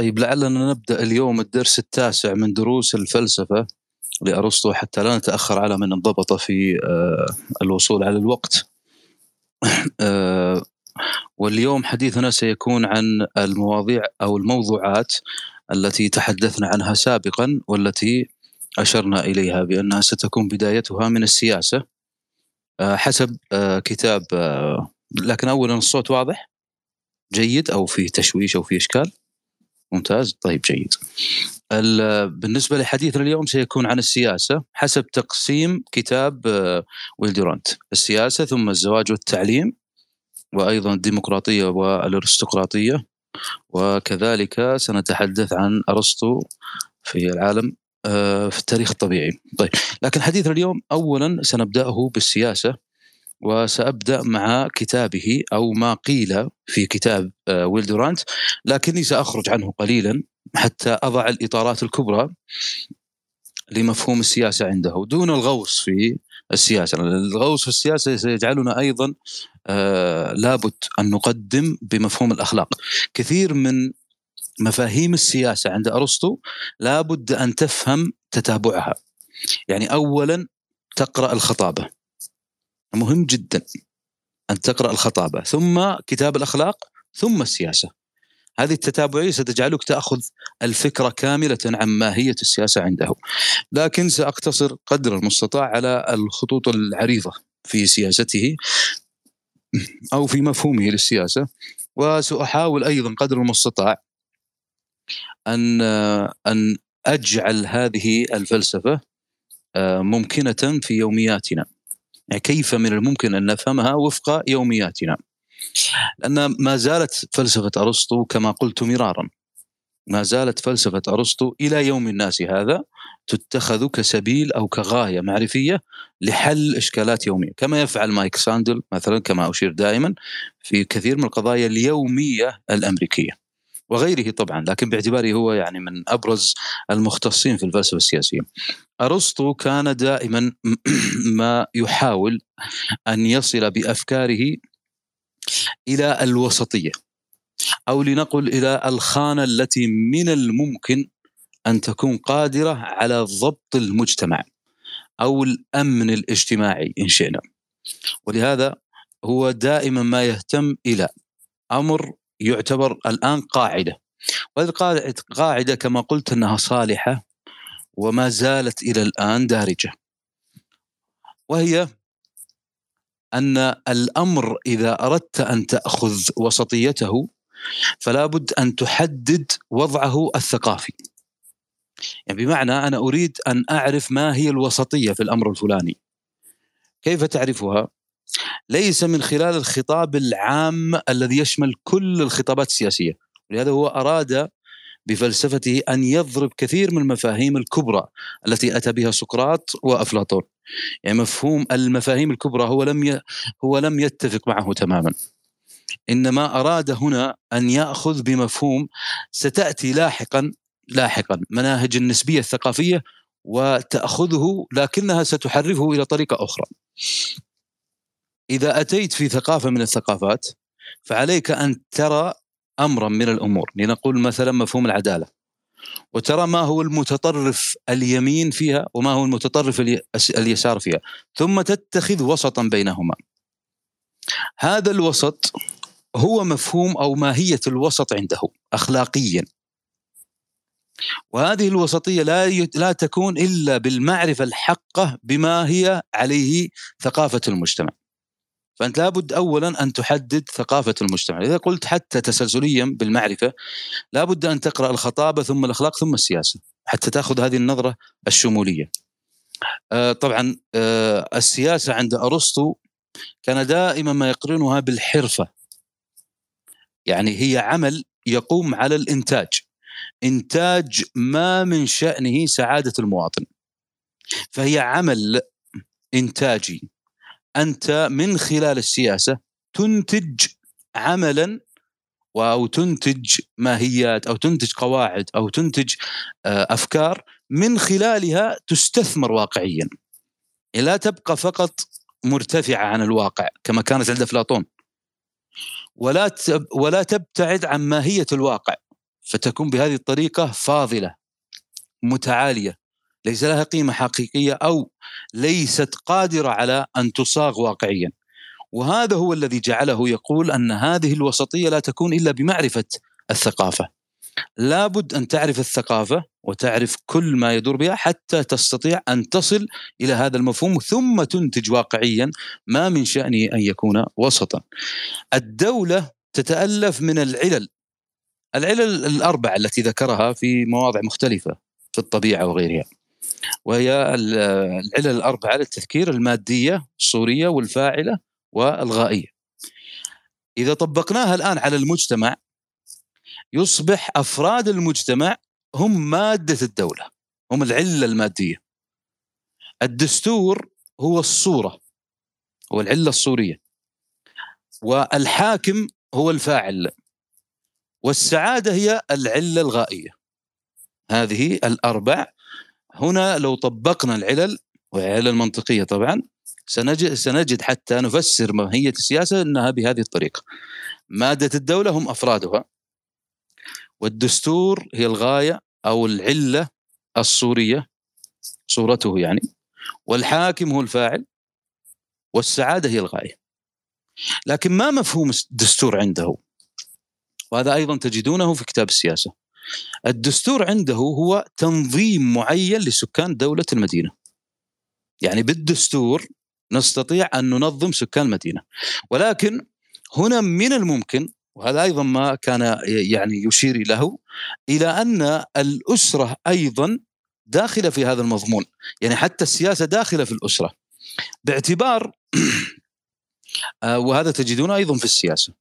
طيب لعلنا نبدأ اليوم الدرس التاسع من دروس الفلسفة لأرسطو حتى لا نتأخر على من انضبط في آه، الوصول على الوقت. آه، واليوم حديثنا سيكون عن المواضيع أو الموضوعات التي تحدثنا عنها سابقا والتي أشرنا إليها بأنها ستكون بدايتها من السياسة آه، حسب كتاب لكن اولا الصوت واضح جيد أو فيه تشويش أو فيه إشكال ممتاز. طيب جيد. بالنسبة لحديثنا اليوم سيكون عن السياسة حسب تقسيم كتاب آه، ويلدرانت السياسة ثم الزواج والتعليم وأيضا الديمقراطية والأرستقراطية وكذلك سنتحدث عن أرسطو في العالم آه، في التاريخ الطبيعي. طيب لكن حديثنا اليوم اولا سنبدأه بالسياسة. وسأبدأ مع كتابه أو ما قيل في كتاب آه، ويل دورانت. لكني سأخرج عنه قليلا حتى أضع الإطارات الكبرى لمفهوم السياسة عنده. دون الغوص في السياسة الغوص في السياسة سيجعلنا أيضا آه لابد أن نقدم بمفهوم الأخلاق. كثير من مفاهيم السياسة عند أرسطو لابد أن تفهم تتابعها. يعني أولا تقرأ الخطابة. مهم جدا أن تقرأ الخطابة ثم كتاب الأخلاق ثم السياسة. هذه التتابعية ستجعلك تأخذ الفكرة كاملة عن ماهية السياسة عنده. لكن سأقتصر قدر المستطاع على الخطوط العريضة في سياسته أو في مفهومه للسياسة وسأحاول أيضا قدر المستطاع أن أن أجعل هذه الفلسفة آه، ممكنة في يومياتنا. كيف من الممكن أن نفهمها وفق يومياتنا؟ لأن ما زالت فلسفة أرسطو كما قلت مرارا. ما زالت فلسفة أرسطو إلى يوم الناس هذا تتخذ كسبيل أو كغاية معرفية لحل إشكالات يومية. كما يفعل مايك ساندل مثلا كما أشير دائما في كثير من القضايا اليومية الأمريكية. وغيره طبعا لكن باعتباره هو يعني من أبرز المختصين في الفلسفة السياسية. أرسطو كان دائما ما يحاول أن يصل بأفكاره إلى الوسطية أو لنقل إلى الخانة التي من الممكن أن تكون قادرة على ضبط المجتمع أو الأمن الاجتماعي إن شئنا. ولهذا هو دائما ما يهتم إلى أمر يعتبر الآن قاعدة. وهذه قاعدة كما قلت أنها صالحة وما زالت إلى الآن دارجة. وهي أن الأمر إذا أردت أن تأخذ وسطيته فلا بد أن تحدد وضعه الثقافي. يعني بمعنى أنا أريد أن أعرف ما هي الوسطية في الأمر الفلاني. كيف تعرفها؟ ليس من خلال الخطاب العام الذي يشمل كل الخطابات السياسية. ولهذا هو أراد بفلسفته أن يضرب كثير من المفاهيم الكبرى التي أتى بها سقراط وأفلاطون. يعني مفهوم المفاهيم الكبرى هو لم ي... هو لم يتفق معه تماما. إنما أراد هنا أن يأخذ بمفهوم ستأتي لاحقا لاحقا مناهج النسبية الثقافية وتأخذه لكنها ستحرفه إلى طريقة أخرى. إذا أتيت في ثقافة من الثقافات فعليك أن ترى أمرا من الأمور. لنقول مثلا مفهوم العدالة. وترى ما هو المتطرف اليمين فيها وما هو المتطرف اليسار فيها. ثم تتخذ وسطا بينهما. هذا الوسط هو مفهوم أو ماهية الوسط عنده اخلاقيا. وهذه الوسطية لا لا تكون إلا بالمعرفة الحقة بما هي عليه ثقافة المجتمع. فأنت لابد اولا أن تحدد ثقافة المجتمع، إذا قلت حتى تسلسليا بالمعرفة لابد أن تقرأ الخطابة ثم الأخلاق ثم السياسة حتى تأخذ هذه النظرة الشمولية. آه طبعا آه السياسة عند أرسطو كان دائما ما يقرنها بالحرفة. يعني هي عمل يقوم على الإنتاج. إنتاج ما من شأنه سعادة المواطن. فهي عمل إنتاجي أنت من خلال السياسة تنتج عملا أو تنتج ماهيات أو تنتج قواعد أو تنتج آه، أفكار من خلالها تستثمر واقعيا. لا تبقى فقط مرتفعة عن الواقع كما كانت عند أفلاطون. ولا ولا تبتعد عن ماهية الواقع فتكون بهذه الطريقة فاضلة متعالية. ليس لها قيمة حقيقية أو ليست قادرة على أن تصاغ واقعيا. وهذا هو الذي جعله يقول أن هذه الوسطية لا تكون إلا بمعرفة الثقافة. لابد أن تعرف الثقافة وتعرف كل ما يدور بها حتى تستطيع أن تصل إلى هذا المفهوم ثم تنتج واقعيا ما من شأنه أن يكون وسطا. الدولة تتألف من العلل العلل الأربعة التي ذكرها في مواضع مختلفة في الطبيعة وغيرها. وهي العلل الأربعة للتذكير المادية الصورية والفاعلة والغائية. إذا طبقناها الآن على المجتمع يصبح أفراد المجتمع هم مادة الدولة هم العلة المادية. الدستور هو الصورة هو العلة الصورية. والحاكم هو الفاعل. والسعادة هي العلة الغائية. هذه الأربع هنا لو طبقنا العلل والعلل المنطقية طبعا سنجد, سنجد حتى نفسر ماهية السياسة أنها بهذه الطريقة. مادة الدولة هم أفرادها. والدستور هي الغاية أو العلة الصورية صورته يعني. والحاكم هو الفاعل والسعادة هي الغاية. لكن ما مفهوم الدستور عنده؟ وهذا أيضا تجدونه في كتاب السياسة. الدستور عنده هو تنظيم معين لسكان دولة المدينة. يعني بالدستور نستطيع أن ننظم سكان المدينة. ولكن هنا من الممكن وهذا أيضا ما كان يعني يشير له إلى أن الأسرة أيضا داخلة في هذا المضمون. يعني حتى السياسة داخلة في الأسرة. باعتبار آه، وهذا تجدونه أيضا في السياسة.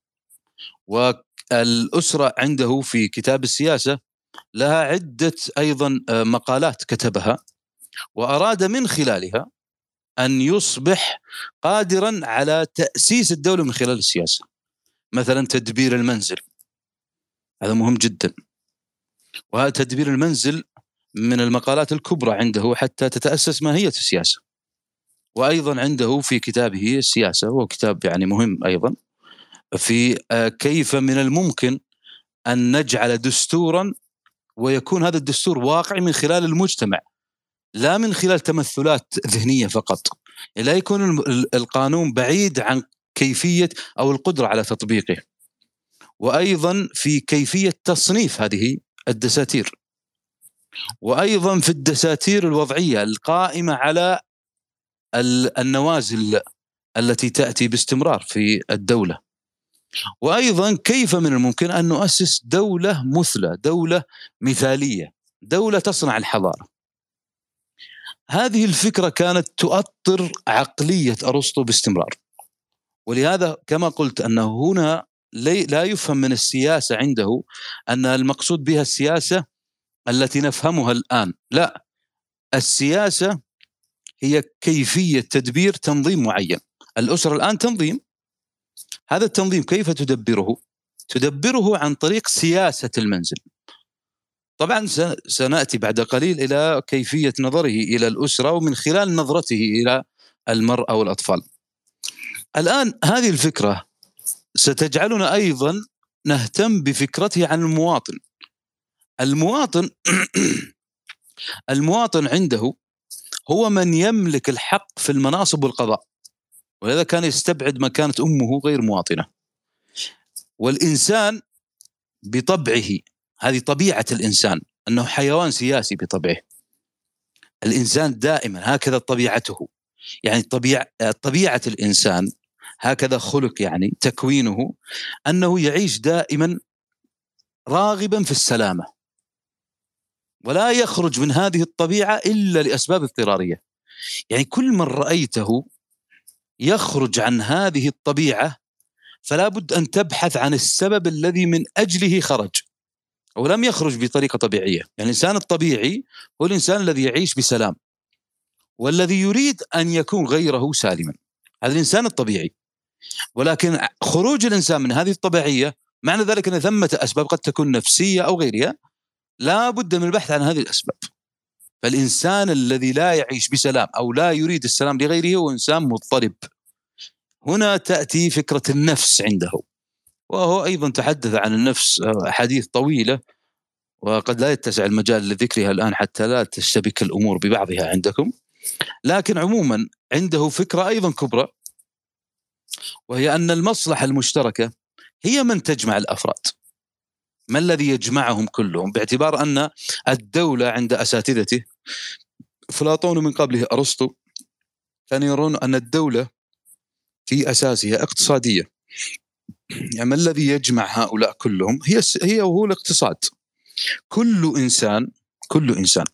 والأسرة عنده في كتاب السياسة لها عدة أيضا آه، مقالات كتبها وأراد من خلالها أن يصبح قادرا على تأسيس الدولة من خلال السياسة. مثلا تدبير المنزل. هذا مهم جدا. وهذا تدبير المنزل من المقالات الكبرى عنده حتى تتأسس ماهية السياسة. وأيضا عنده في كتابه السياسة وهو كتاب يعني مهم أيضا. في آه، كيف من الممكن أن نجعل دستورا ويكون هذا الدستور واقعي من خلال المجتمع لا من خلال تمثلات ذهنية فقط. لا يكون القانون بعيد عن كيفية أو القدرة على تطبيقه. وأيضا في كيفية تصنيف هذه الدساتير. وأيضا في الدساتير الوضعية القائمة على النوازل التي تأتي باستمرار في الدولة. وأيضا كيف من الممكن أن نؤسس دولة مثلى دولة مثالية دولة تصنع الحضارة؟ هذه الفكرة كانت تؤطر عقلية أرسطو باستمرار. ولهذا كما قلت انه هنا لا يفهم من السياسة عنده أن المقصود بها السياسة التي نفهمها الآن. لا السياسة هي كيفية تدبير تنظيم معين. الأسرة الآن تنظيم. هذا التنظيم كيف تدبره؟ تدبره عن طريق سياسة المنزل. طبعا سنأتي بعد قليل إلى كيفية نظره إلى الأسرة ومن خلال نظرته إلى المرأة والأطفال. الآن هذه الفكرة ستجعلنا أيضا نهتم بفكرته عن المواطن. المواطن المواطن عنده هو من يملك الحق في المناصب والقضاء. ولذا كان يستبعد مكانة أمه غير مواطنة. والإنسان بطبعه هذه طبيعة الإنسان أنه حيوان سياسي بطبعه. الإنسان دائما هكذا طبيعته. يعني طبيعة, طبيعة الإنسان هكذا خلق يعني تكوينه أنه يعيش دائما راغبا في السلامة. ولا يخرج من هذه الطبيعة إلا لأسباب اضطرارية. يعني كل من رأيته يخرج عن هذه الطبيعة فلا بد أن تبحث عن السبب الذي من أجله خرج. ولم يخرج بطريقة طبيعية. يعني الإنسان الطبيعي هو الإنسان الذي يعيش بسلام والذي يريد أن يكون غيره سالما. هذا الإنسان الطبيعي. ولكن خروج الإنسان من هذه الطبيعية معنى ذلك أن ثمة أسباب قد تكون نفسية أو غيرها لا بد من البحث عن هذه الأسباب. فالإنسان الذي لا يعيش بسلام أو لا يريد السلام لغيره هو إنسان مضطرب. هنا تأتي فكرة النفس عنده. وهو أيضا تحدث عن النفس أحاديث طويلة وقد لا يتسع المجال لذكرها الآن حتى لا تشتبك الأمور ببعضها عندكم. لكن عموما عنده فكرة أيضا كبرى وهي أن المصلحة المشتركة هي من تجمع الأفراد. ما الذي يجمعهم كلهم باعتبار أن الدولة عند أساتذته أفلاطون من قبله أرسطو كانوا يرون أن الدولة في أساسها اقتصادية. يعني ما الذي يجمع هؤلاء كلهم؟ هي هي وهو الاقتصاد. كل إنسان كل إنسان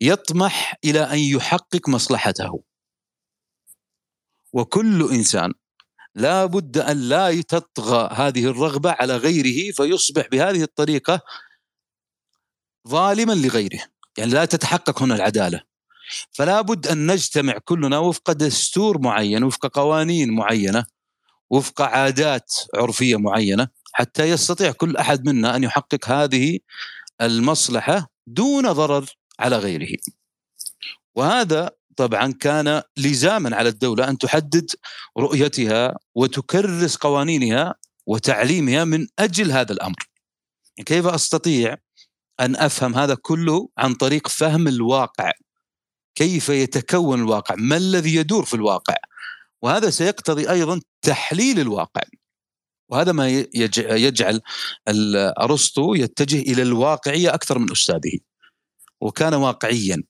يطمح إلى أن يحقق مصلحته. وكل إنسان لا بد أن لا تطغى هذه الرغبة على غيره فيصبح بهذه الطريقة ظالما لغيره. يعني لا تتحقق هنا العدالة. فلا بد أن نجتمع كلنا وفق دستور معين وفق قوانين معينة وفق عادات عرفية معينة حتى يستطيع كل أحد منا أن يحقق هذه المصلحة دون ضرر على غيره. وهذا طبعا كان لزاما على الدولة أن تحدد رؤيتها وتكرس قوانينها وتعليمها من أجل هذا الأمر. كيف أستطيع أن أفهم هذا كله عن طريق فهم الواقع؟ كيف يتكون الواقع؟ ما الذي يدور في الواقع؟ وهذا سيقتضي أيضا تحليل الواقع. وهذا ما يجعل ارسطو يتجه إلى الواقعية أكثر من أستاذه. وكان واقعيا.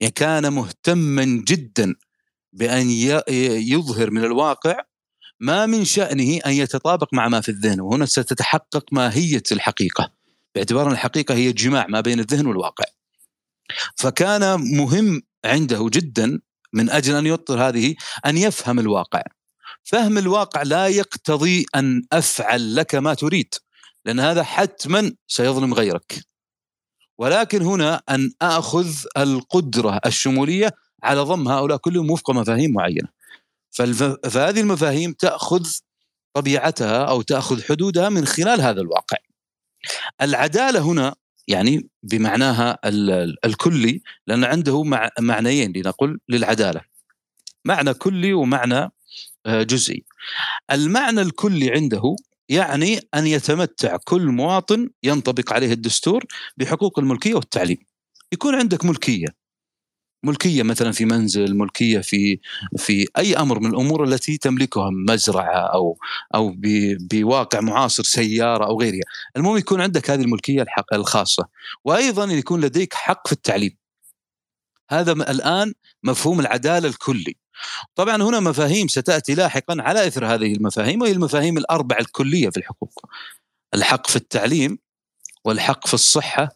يعني كان مهتما جدا بأن يظهر من الواقع ما من شأنه أن يتطابق مع ما في الذهن وهنا ستتحقق ماهيه الحقيقة. باعتبار أن الحقيقة هي جماع ما بين الذهن والواقع. فكان مهم عنده جدا من أجل أن يطر هذه أن يفهم الواقع. فهم الواقع لا يقتضي أن أفعل لك ما تريد لأن هذا حتما سيظلم غيرك. ولكن هنا أن أخذ القدرة الشمولية على ضم هؤلاء كلهم وفق مفاهيم معينة. فهذه المفاهيم تأخذ طبيعتها أو تأخذ حدودها من خلال هذا الواقع. العدالة هنا يعني بمعناها الكلي لأن عنده معنيين لنقل للعدالة. معنى كلي ومعنى آه، جزئي. المعنى الكلي عنده يعني أن يتمتع كل مواطن ينطبق عليه الدستور بحقوق الملكية والتعليم. يكون عندك ملكية. ملكية مثلا في منزل ملكية في في أي أمر من الأمور التي تملكها مزرعة أو أو بواقع معاصر سيارة أو غيرها. المهم يكون عندك هذه الملكية الخاصة. وأيضا يكون لديك حق في التعليم. هذا الآن مفهوم العدالة الكلي. طبعا هنا مفاهيم ستأتي لاحقا على إثر هذه المفاهيم وهي المفاهيم الأربعة الكلية في الحقوق. الحق في التعليم والحق في الصحة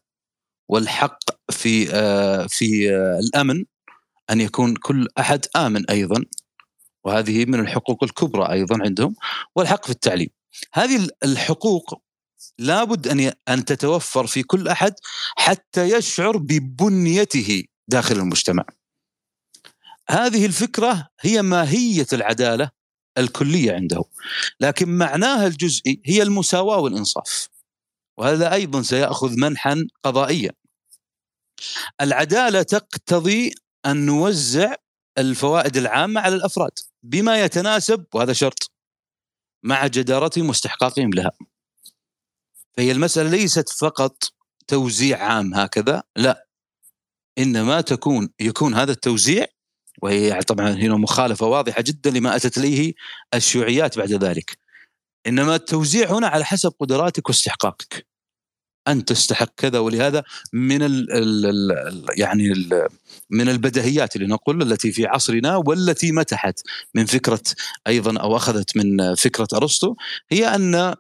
والحق في آه، في آه، الأمن أن يكون كل أحد آمن أيضا. وهذه من الحقوق الكبرى أيضا عندهم. والحق في التعليم. هذه الحقوق لابد أن أن تتوفر في كل أحد حتى يشعر ببنيته داخل المجتمع. هذه الفكرة هي ماهية العدالة الكلية عنده لكن معناها الجزئي هي المساواة والإنصاف. وهذا أيضا سيأخذ منحا قضائيا. العدالة تقتضي أن نوزع الفوائد العامة على الأفراد بما يتناسب وهذا شرط مع جدارتهم واستحقاقهم لها. فهي المسألة ليست فقط توزيع عام هكذا لا. إنما تكون يكون هذا التوزيع وهي طبعا هنا مخالفة واضحة جدا لما أتت إليه الشيوعيات بعد ذلك. إنما التوزيع هنا على حسب قدراتك واستحقاقك. أنت تستحق كذا ولهذا من ال ال يعني ال من البديهيات اللي نقول التي في عصرنا والتي متحت من فكرة أيضا أو أخذت من فكرة أرسطو هي أن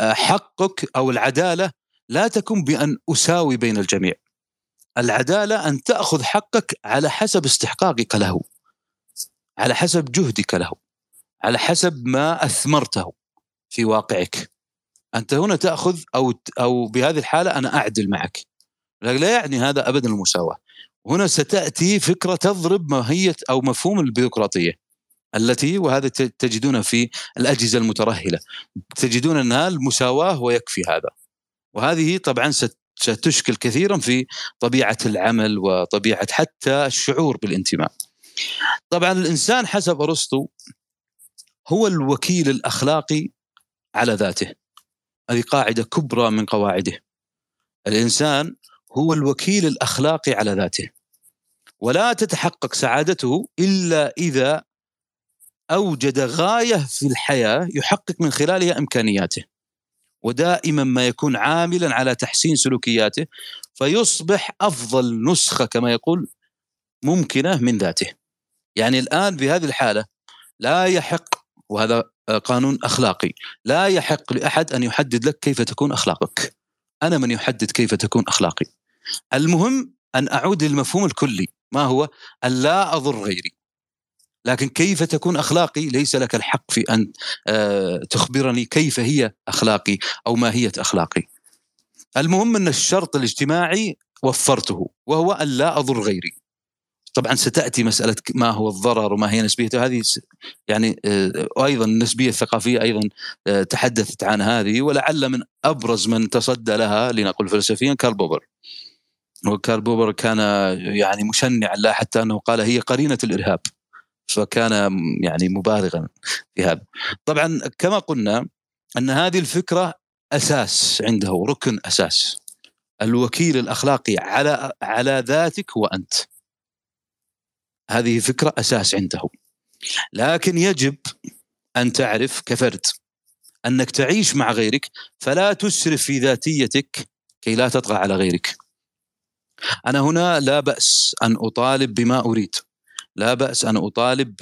حقك أو العدالة لا تكون بأن أساوي بين الجميع. العدالة أن تأخذ حقك على حسب استحقاقك له. على حسب جهدك له. على حسب ما أثمرته في واقعك. أنت هنا تأخذ أو أو بهذه الحالة أنا أعدل معك. لا يعني هذا ابدا المساواة. هنا ستأتي فكرة تضرب ماهية أو مفهوم البيروقراطية التي وهذا تجدونها في الأجهزة المترهلة. تجدون أنها المساواة ويكفي هذا. وهذه طبعا ستشكل كثيرا في طبيعة العمل وطبيعة حتى الشعور بالانتماء. طبعا الإنسان حسب أرسطو هو الوكيل الأخلاقي على ذاته. هذه قاعدة كبرى من قواعده. الإنسان هو الوكيل الأخلاقي على ذاته ولا تتحقق سعادته إلا إذا أوجد غاية في الحياة يحقق من خلالها إمكانياته ودائما ما يكون عاملا على تحسين سلوكياته فيصبح أفضل نسخة كما يقول ممكنة من ذاته. يعني الآن في هذه الحالة لا يحق وهذا قانون أخلاقي لا يحق لأحد أن يحدد لك كيف تكون أخلاقك. أنا من يحدد كيف تكون أخلاقي. المهم أن أعود للمفهوم الكلي ما هو؟ أن لا أضر غيري. لكن كيف تكون أخلاقي؟ ليس لك الحق في أن آه، تخبرني كيف هي أخلاقي أو ماهيه أخلاقي. المهم أن الشرط الاجتماعي وفرته وهو أن لا أضر غيري. طبعا ستأتي مسألة ما هو الضرر وما هي نسبيته. هذه يعني آه، وأيضا النسبية الثقافية أيضا آه، تحدثت عن هذه ولعل من أبرز من تصدى لها لنقل فلسفيا كارل بوبر. وكارل بوبر كان يعني مشنعا لا حتى أنه قال هي قرينة الإرهاب. فكان يعني مبالغا في هذا. طبعا كما قلنا أن هذه الفكرة أساس عنده ركن أساس. الوكيل الأخلاقي على على ذاتك هو انت هذه فكرة أساس عنده. لكن يجب أن تعرف كفرد أنك تعيش مع غيرك فلا تسرف في ذاتيتك كي لا تطغى على غيرك. أنا هنا لا بأس أن أطالب بما أريد. لا بأس أن أطالب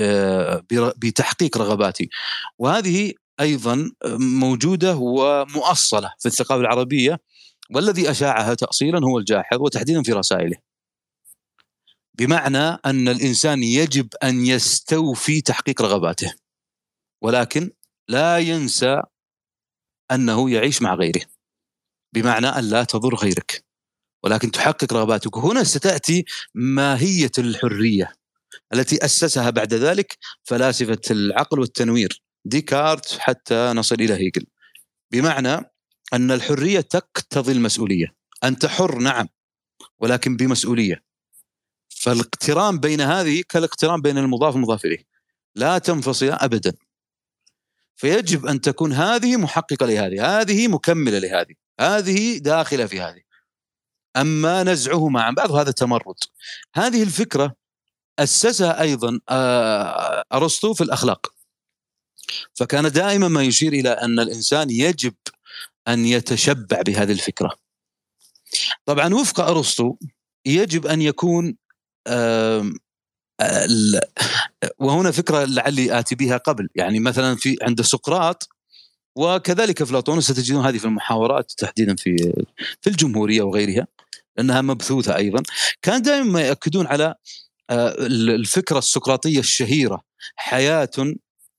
آه، بتحقيق رغباتي. وهذه أيضا موجودة ومؤصلة في الثقافة العربية والذي أشاعها تاصيلا هو الجاحظ وتحديدا في رسائله. بمعنى أن الإنسان يجب أن يستوفي تحقيق رغباته ولكن لا ينسى أنه يعيش مع غيره. بمعنى أن لا تضر غيرك. ولكن تحقق رغباتك. هنا ستأتي ماهية الحرية التي أسسها بعد ذلك فلاسفة العقل والتنوير. ديكارت حتى نصل إلى هيجل. بمعنى أن الحرية تقتضي المسؤولية. أنت حر نعم ولكن بمسؤولية. فالاقتران بين هذه كالاقتران بين المضاف والمضاف إليه. لا تنفصل ابدا. فيجب أن تكون هذه محققة لهذه هذه مكملة لهذه هذه داخلة في هذه. اما نزعهما عن بعض هذا تمرد هذه الفكرة أسسها أيضا آه، أرسطو في الأخلاق. فكان دائما ما يشير إلى أن الإنسان يجب أن يتشبع بهذه الفكرة. طبعا وفق أرسطو يجب أن يكون وهنا فكرة لعلي آتي بها قبل. يعني مثلا في عند سقراط وكذلك أفلاطون ستجدون هذه في المحاورات تحديدا في في الجمهورية وغيرها. لانها مبثوثة أيضا. كان دائما يأكدون على آه، الفكرة السقراطية الشهيرة. حياة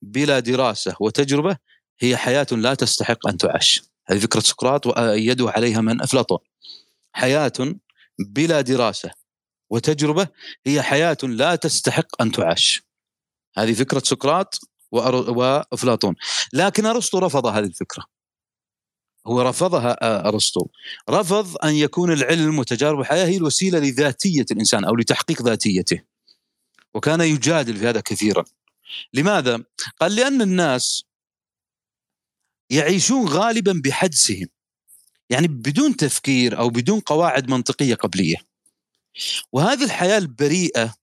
بلا دراسة وتجربة هي حياة لا تستحق أن تعاش هذه فكرة سقراط وايدوا عليها من أفلاطون. حياة بلا دراسة وتجربة هي حياة لا تستحق أن تعاش هذه فكرة سقراط وأفلاطون. لكن أرسطو رفض هذه الفكرة. هو رفضها آه، أرسطو. رفض أن يكون العلم وتجارب الحياة هي الوسيلة لذاتية الإنسان أو لتحقيق ذاتيته. وكان يجادل في هذا كثيرا. لماذا؟ قال لأن الناس يعيشون غالبا بحدسهم يعني بدون تفكير أو بدون قواعد منطقية قبلية. وهذه الحياة البريئة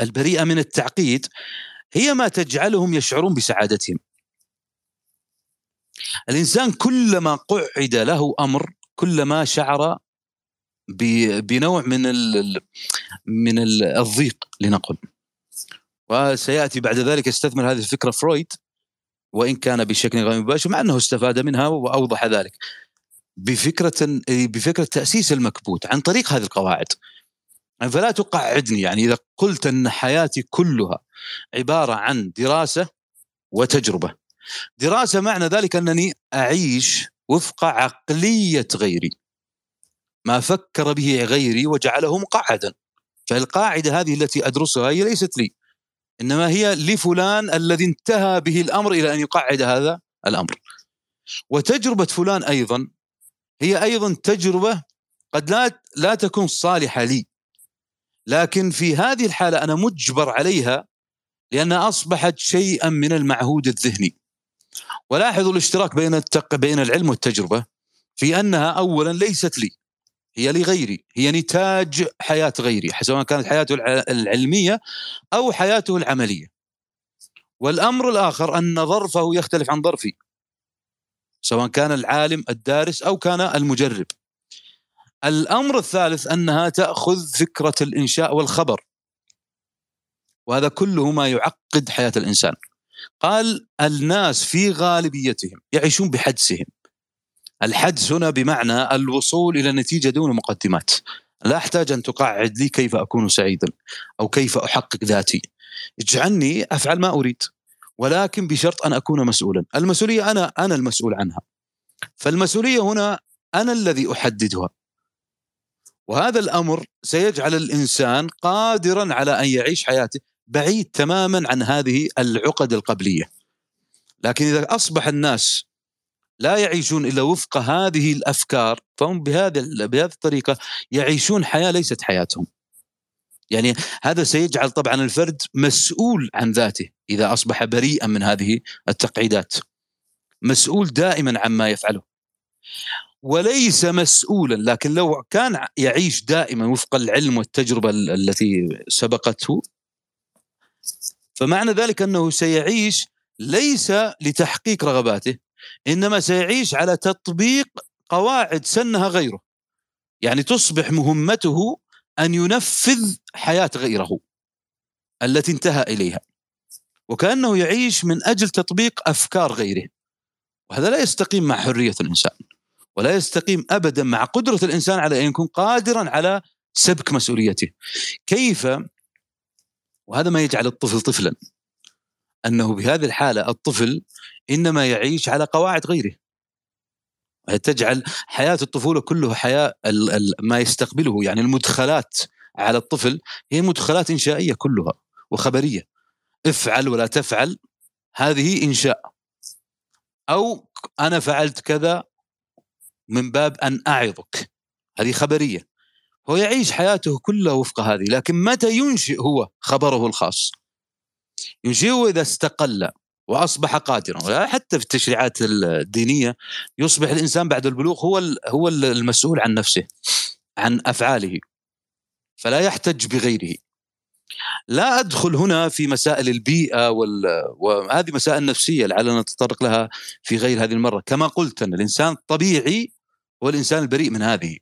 البريئة من التعقيد هي ما تجعلهم يشعرون بسعادتهم. الإنسان كلما قعد له أمر كلما شعر بنوع من من الضيق لنقل. وسيأتي بعد ذلك يستثمر هذه الفكرة فرويد وإن كان بشكل غير مباشر مع أنه استفاد منها وأوضح ذلك. بفكرة بفكرة تأسيس المكبوت عن طريق هذه القواعد. فلا تقعدني يعني إذا قلت أن حياتي كلها عبارة عن دراسة وتجربة. دراسة معنى ذلك أنني أعيش وفق عقلية غيري. ما فكر به غيري وجعله مقعدا. فالقاعدة هذه التي أدرسها هي ليست لي إنما هي لفلان الذي انتهى به الأمر إلى أن يقعد هذا الأمر. وتجربة فلان أيضا هي أيضا تجربة قد لا لا تكون صالحة لي. لكن في هذه الحالة أنا مجبر عليها لانها أصبحت شيئا من المعهود الذهني. ولاحظوا الاشتراك بين التق... بين العلم والتجربة في أنها اولا ليست لي هي لغيري هي نتاج حياة غيري سواء كانت حياته العلمية أو حياته العملية. والأمر الآخر أن ظرفه يختلف عن ظرفي سواء كان العالم الدارس أو كان المجرب. الأمر الثالث أنها تأخذ فكرة الإنشاء والخبر وهذا كله ما يعقد حياة الإنسان. قال الناس في غالبيتهم يعيشون بحدسهم. الحدس هنا بمعنى الوصول إلى نتيجة دون مقدمات. لا أحتاج أن تقعد لي كيف أكون سعيدا أو كيف أحقق ذاتي. اجعلني أفعل ما أريد ولكن بشرط أن أكون مسؤولا. المسؤولية أنا أنا المسؤول عنها. فالمسؤولية هنا أنا الذي أحددها. وهذا الأمر سيجعل الإنسان قادرا على أن يعيش حياته بعيد تماما عن هذه العقد القبلية لكن إذا أصبح الناس لا يعيشون إلا وفق هذه الأفكار فهم بهذه بهذه الطريقة يعيشون حياة ليست حياتهم. يعني هذا سيجعل طبعا الفرد مسؤول عن ذاته إذا أصبح بريئا من هذه التقعيدات. مسؤول دائما عما يفعله. وليس مسؤولا لكن لو كان يعيش دائما وفق العلم والتجربة التي سبقته فمعنى ذلك أنه سيعيش ليس لتحقيق رغباته إنما سيعيش على تطبيق قواعد سنها غيره. يعني تصبح مهمته أن ينفذ حياة غيره التي انتهى إليها. وكأنه يعيش من أجل تطبيق أفكار غيره. وهذا لا يستقيم مع حرية الإنسان ولا يستقيم ابدا مع قدرة الإنسان على أن يكون قادرا على سبك مسؤوليته. كيف وهذا ما يجعل الطفل طفلا. أنه بهذه الحالة الطفل إنما يعيش على قواعد غيره. تجعل حياة الطفولة كلها حياة ما يستقبله يعني المدخلات على الطفل هي مدخلات إنشائية كلها وخبرية. افعل ولا تفعل هذه إنشاء. أو أنا فعلت كذا من باب أن أعظك. هذه خبرية. هو يعيش حياته كلها وفق هذه لكن متى ينشئ هو خبره الخاص؟ ينشئه إذا استقل وأصبح قادرا. حتى في التشريعات الدينية يصبح الإنسان بعد البلوغ هو هو المسؤول عن نفسه عن أفعاله فلا يحتج بغيره. لا أدخل هنا في مسائل البيئة وال... وهذه مسائل نفسية لعلنا نتطرق لها في غير هذه المرة. كما قلت أن الإنسان الطبيعي هو الإنسان البريء من هذه.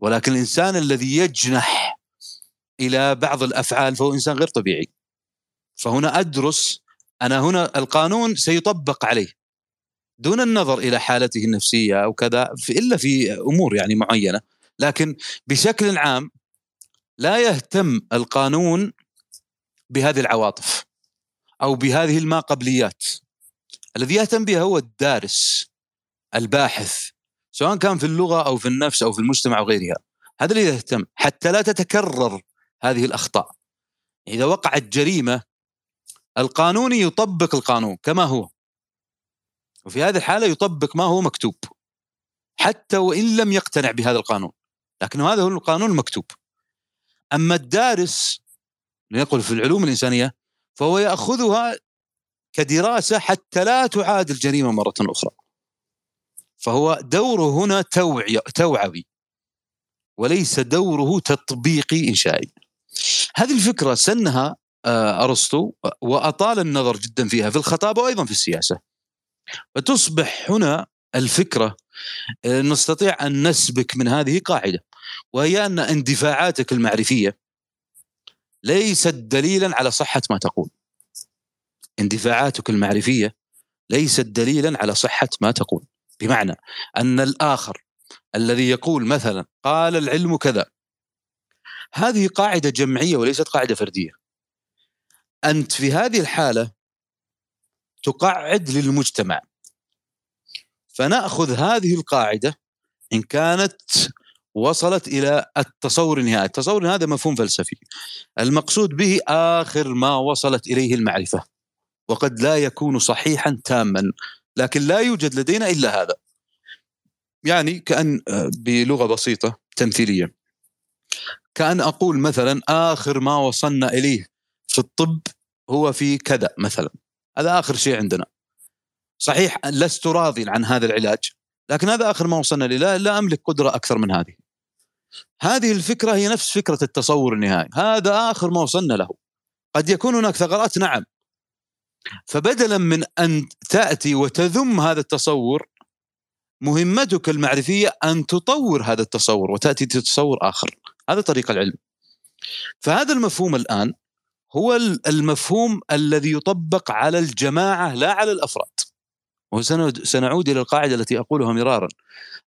ولكن الإنسان الذي يجنح إلى بعض الأفعال فهو إنسان غير طبيعي. فهنا أدرس أنا هنا القانون سيطبق عليه. دون النظر إلى حالته النفسية أو كذا إلا في أمور يعني معينة. لكن بشكل عام لا يهتم القانون بهذه العواطف أو بهذه الما قبليات الذي يهتم بها هو الدارس الباحث سواء كان في اللغة أو في النفس أو في المجتمع أو غيرها. هذا اللي يهتم حتى لا تتكرر هذه الأخطاء. إذا وقعت جريمة القانوني يطبق القانون كما هو. وفي هذه الحالة يطبق ما هو مكتوب. حتى وإن لم يقتنع بهذا القانون. لكن هذا هو القانون المكتوب. أما الدارس لنقل في العلوم الإنسانية فهو يأخذها كدراسة حتى لا تعاد الجريمة مرة أخرى. فهو دوره هنا توعي توعوي وليس دوره تطبيقي إنشائي. هذه الفكرة سنها آه، أرسطو وأطال النظر جدا فيها في الخطابه وأيضا في السياسة. فتصبح هنا الفكرة آه، نستطيع أن نسبك من هذه قاعدة وهي أن اندفاعاتك المعرفية ليست دليلا على صحة ما تقول. اندفاعاتك المعرفية ليست دليلا على صحة ما تقول. بمعنى أن الآخر الذي يقول مثلا قال العلم كذا هذه قاعدة جمعية وليست قاعدة فردية أنت في هذه الحالة تقعد للمجتمع فنأخذ هذه القاعدة إن كانت وصلت إلى التصور النهائي، التصور هذا مفهوم فلسفي. المقصود به آخر ما وصلت إليه المعرفة. وقد لا يكون صحيحا تاما، لكن لا يوجد لدينا إلا هذا. يعني كأن بلغة بسيطة تمثيلية. كأن أقول مثلا آخر ما وصلنا إليه في الطب هو في كذا مثلا. هذا آخر شيء عندنا. صحيح لست راضي عن هذا العلاج لكن هذا آخر ما وصلنا له لا, لا أملك قدرة أكثر من هذه. هذه الفكرة هي نفس فكرة التصور النهائي. هذا آخر ما وصلنا له. قد يكون هناك ثغرات نعم. فبدلا من أن تأتي وتذم هذا التصور مهمتك المعرفية أن تطور هذا التصور وتأتي بتصور آخر. هذا طريق العلم. فهذا المفهوم الآن هو المفهوم الذي يطبق على الجماعة لا على الأفراد. وسنعود إلى القاعدة التي أقولها مرارا.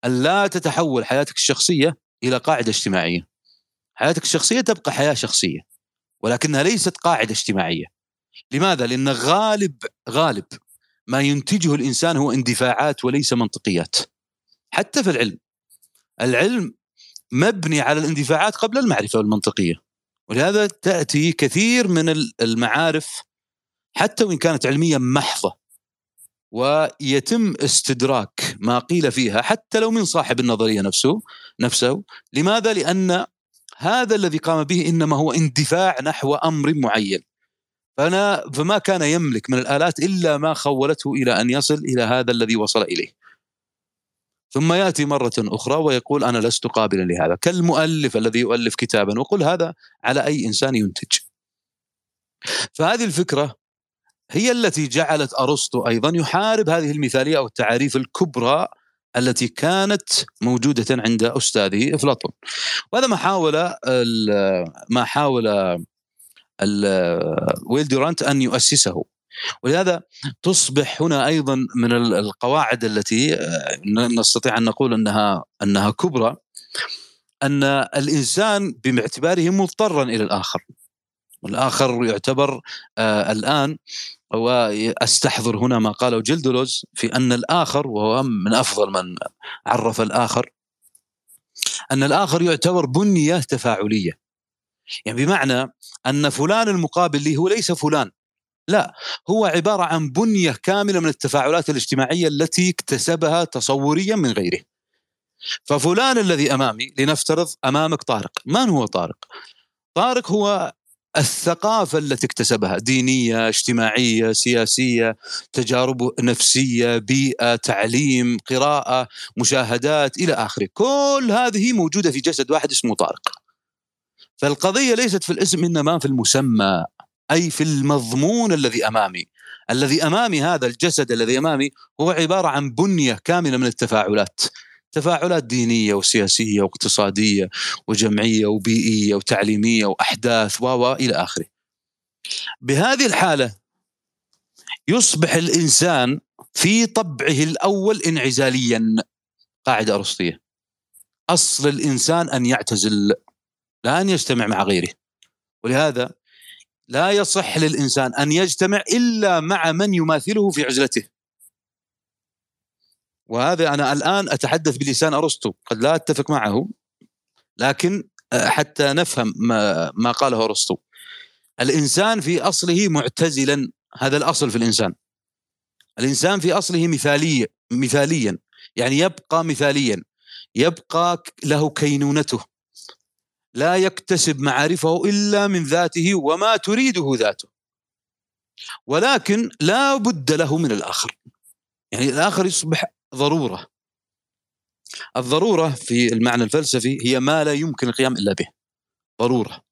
أن لا تتحول حياتك الشخصية إلى قاعدة اجتماعية. حياتك الشخصية تبقى حياة شخصية ولكنها ليست قاعدة اجتماعية. لماذا؟ لأن غالب غالب ما ينتجه الإنسان هو اندفاعات وليس منطقيات. حتى في العلم. العلم مبني على الاندفاعات قبل المعرفة والمنطقية. ولهذا تأتي كثير من المعارف حتى وإن كانت علميا محضة. ويتم استدراك ما قيل فيها حتى لو من صاحب النظرية نفسه نفسه. لماذا؟ لأن هذا الذي قام به إنما هو اندفاع نحو أمر معين. فأنا فما كان يملك من الآلات إلا ما خولته إلى أن يصل إلى هذا الذي وصل إليه. ثم يأتي مرة أخرى ويقول أنا لست قابلا لهذا. كالمؤلف الذي يؤلف كتابا. وقل هذا على أي إنسان ينتج. فهذه الفكرة هي التي جعلت أرسطو أيضا يحارب هذه المثالية أو التعاريف الكبرى التي كانت موجودة عند أستاذه إفلاطون. وهذا ما حاول ما حاول ويل دورانت أن يؤسسه. ولهذا تصبح هنا أيضا من القواعد التي نستطيع أن نقول أنها أنها كبرى أن الإنسان باعتباره مضطرا إلى الآخر. والآخر يعتبر آه الآن وأستحضر هنا ما قاله جلدولوز في أن الآخر وهو من أفضل من عرف الآخر أن الآخر يعتبر بنية تفاعلية. يعني بمعنى أن فلان المقابل لي هو ليس فلان. لا هو عبارة عن بنية كاملة من التفاعلات الاجتماعية التي اكتسبها تصوريا من غيره. ففلان الذي أمامي لنفترض أمامك طارق. من هو طارق؟ طارق هو الثقافة التي اكتسبها دينية اجتماعية سياسية تجارب نفسية بيئة تعليم قراءة مشاهدات إلى آخره. كل هذه موجودة في جسد واحد اسمه طارق. فالقضية ليست في الاسم إنما في المسمى أي في المضمون الذي أمامي الذي أمامي هذا الجسد الذي أمامي هو عبارة عن بنية كاملة من التفاعلات تفاعلات دينية وسياسية واقتصادية وجمعية وبيئية وتعليمية وأحداث و إلى آخره. بهذه الحالة يصبح الإنسان في طبعه الأول انعزاليا قاعدة أرسطية. أصل الإنسان أن يعتزل لا ان يجتمع مع غيره. ولهذا لا يصح للإنسان أن يجتمع إلا مع من يماثله في عزلته. وهذا أنا الآن أتحدث بلسان أرسطو قد لا أتفق معه لكن حتى نفهم ما, ما قاله أرسطو الإنسان في أصله معتزلا هذا الأصل في الإنسان الإنسان في أصله مثالي مثاليا يعني يبقى مثاليا يبقى له كينونته لا يكتسب معارفه إلا من ذاته وما تريده ذاته. ولكن لا بد له من الآخر. يعني الآخر يصبح ضرورة. الضرورة في المعنى الفلسفي هي ما لا يمكن القيام إلا به. ضرورة.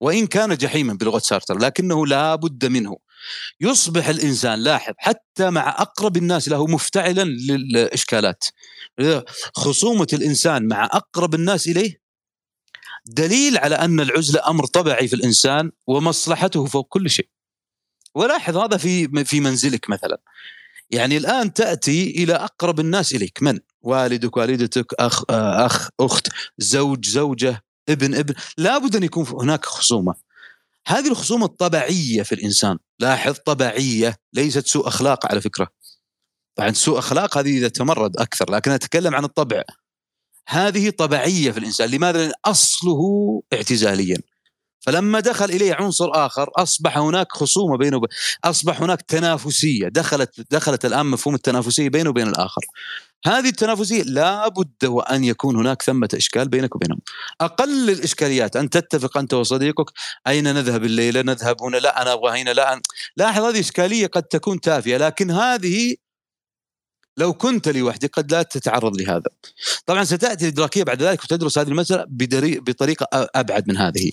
وإن كان جحيما بلغة سارتر لكنه لا بد منه. يصبح الإنسان لاحظ حتى مع أقرب الناس له مفتعلا للإشكالات. خصومة الإنسان مع أقرب الناس إليه دليل على أن العزله أمر طبيعي في الإنسان ومصلحته فوق كل شيء. ولاحظ هذا في في منزلك مثلا. يعني الآن تأتي إلى أقرب الناس إليك. من؟ والدك والدتك أخ أخ أخت زوج زوجة ابن ابن. لابد أن يكون هناك خصومة. هذه الخصومة الطبيعية في الإنسان. لاحظ طبيعية. ليست سوء أخلاق على فكرة. طبعا سوء أخلاق هذه إذا تمرد أكثر لكن أتكلم عن الطبع. هذه طبيعية في الإنسان. لماذا؟ لأن أصله اعتزاليا. فلما دخل إليه عنصر آخر أصبح هناك خصومة بينه وبين أصبح هناك تنافسية. دخلت دخلت الآن مفهوم التنافسية بينه وبين الآخر. هذه التنافسية لا بد وان يكون هناك ثمة إشكال بينك وبينهم. أقل الإشكاليات أن تتفق أنت وصديقك أين نذهب الليلة؟ نذهب هنا؟ لا أنا أبغى هنا لا أنا. لاحظ هذه إشكالية قد تكون تافهة لكن هذه لو كنت لوحدي قد لا تتعرض لهذا. طبعا ستأتي الادراكيه بعد ذلك وتدرس هذه المسألة بطريقة أبعد من هذه.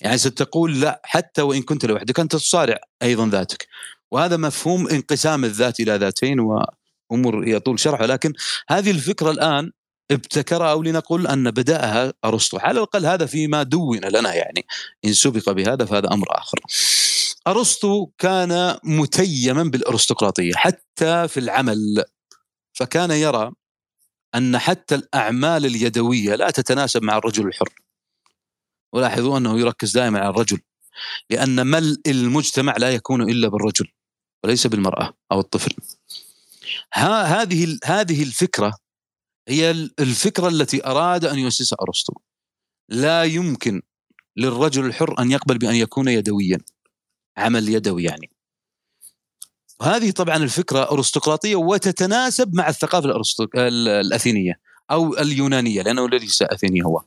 يعني ستقول لا حتى وإن كنت لوحدك أنت تصارع أيضا ذاتك. وهذا مفهوم انقسام الذات إلى ذاتين وأمور يطول شرحه. لكن هذه الفكرة الآن ابتكرها أو لنقل أن بدأها أرسطو. على الأقل هذا فيما دون لنا يعني. إن سبق بهذا فهذا أمر آخر. أرسطو كان متيما بالأرستقراطية حتى في العمل. فكان يرى أن حتى الأعمال اليدوية لا تتناسب مع الرجل الحر. ولاحظوا أنه يركز دائما على الرجل لأن ملء المجتمع لا يكون إلا بالرجل وليس بالمرأة أو الطفل. ها هذه هذه الفكرة هي الفكرة التي أراد أن يؤسسها أرسطو. لا يمكن للرجل الحر أن يقبل بأن يكون يدويا عمل يدوي يعني. هذه طبعا الفكرة أرستقراطية وتتناسب مع الثقافة الأثينية أو اليونانية لأنه ليس أثيني هو.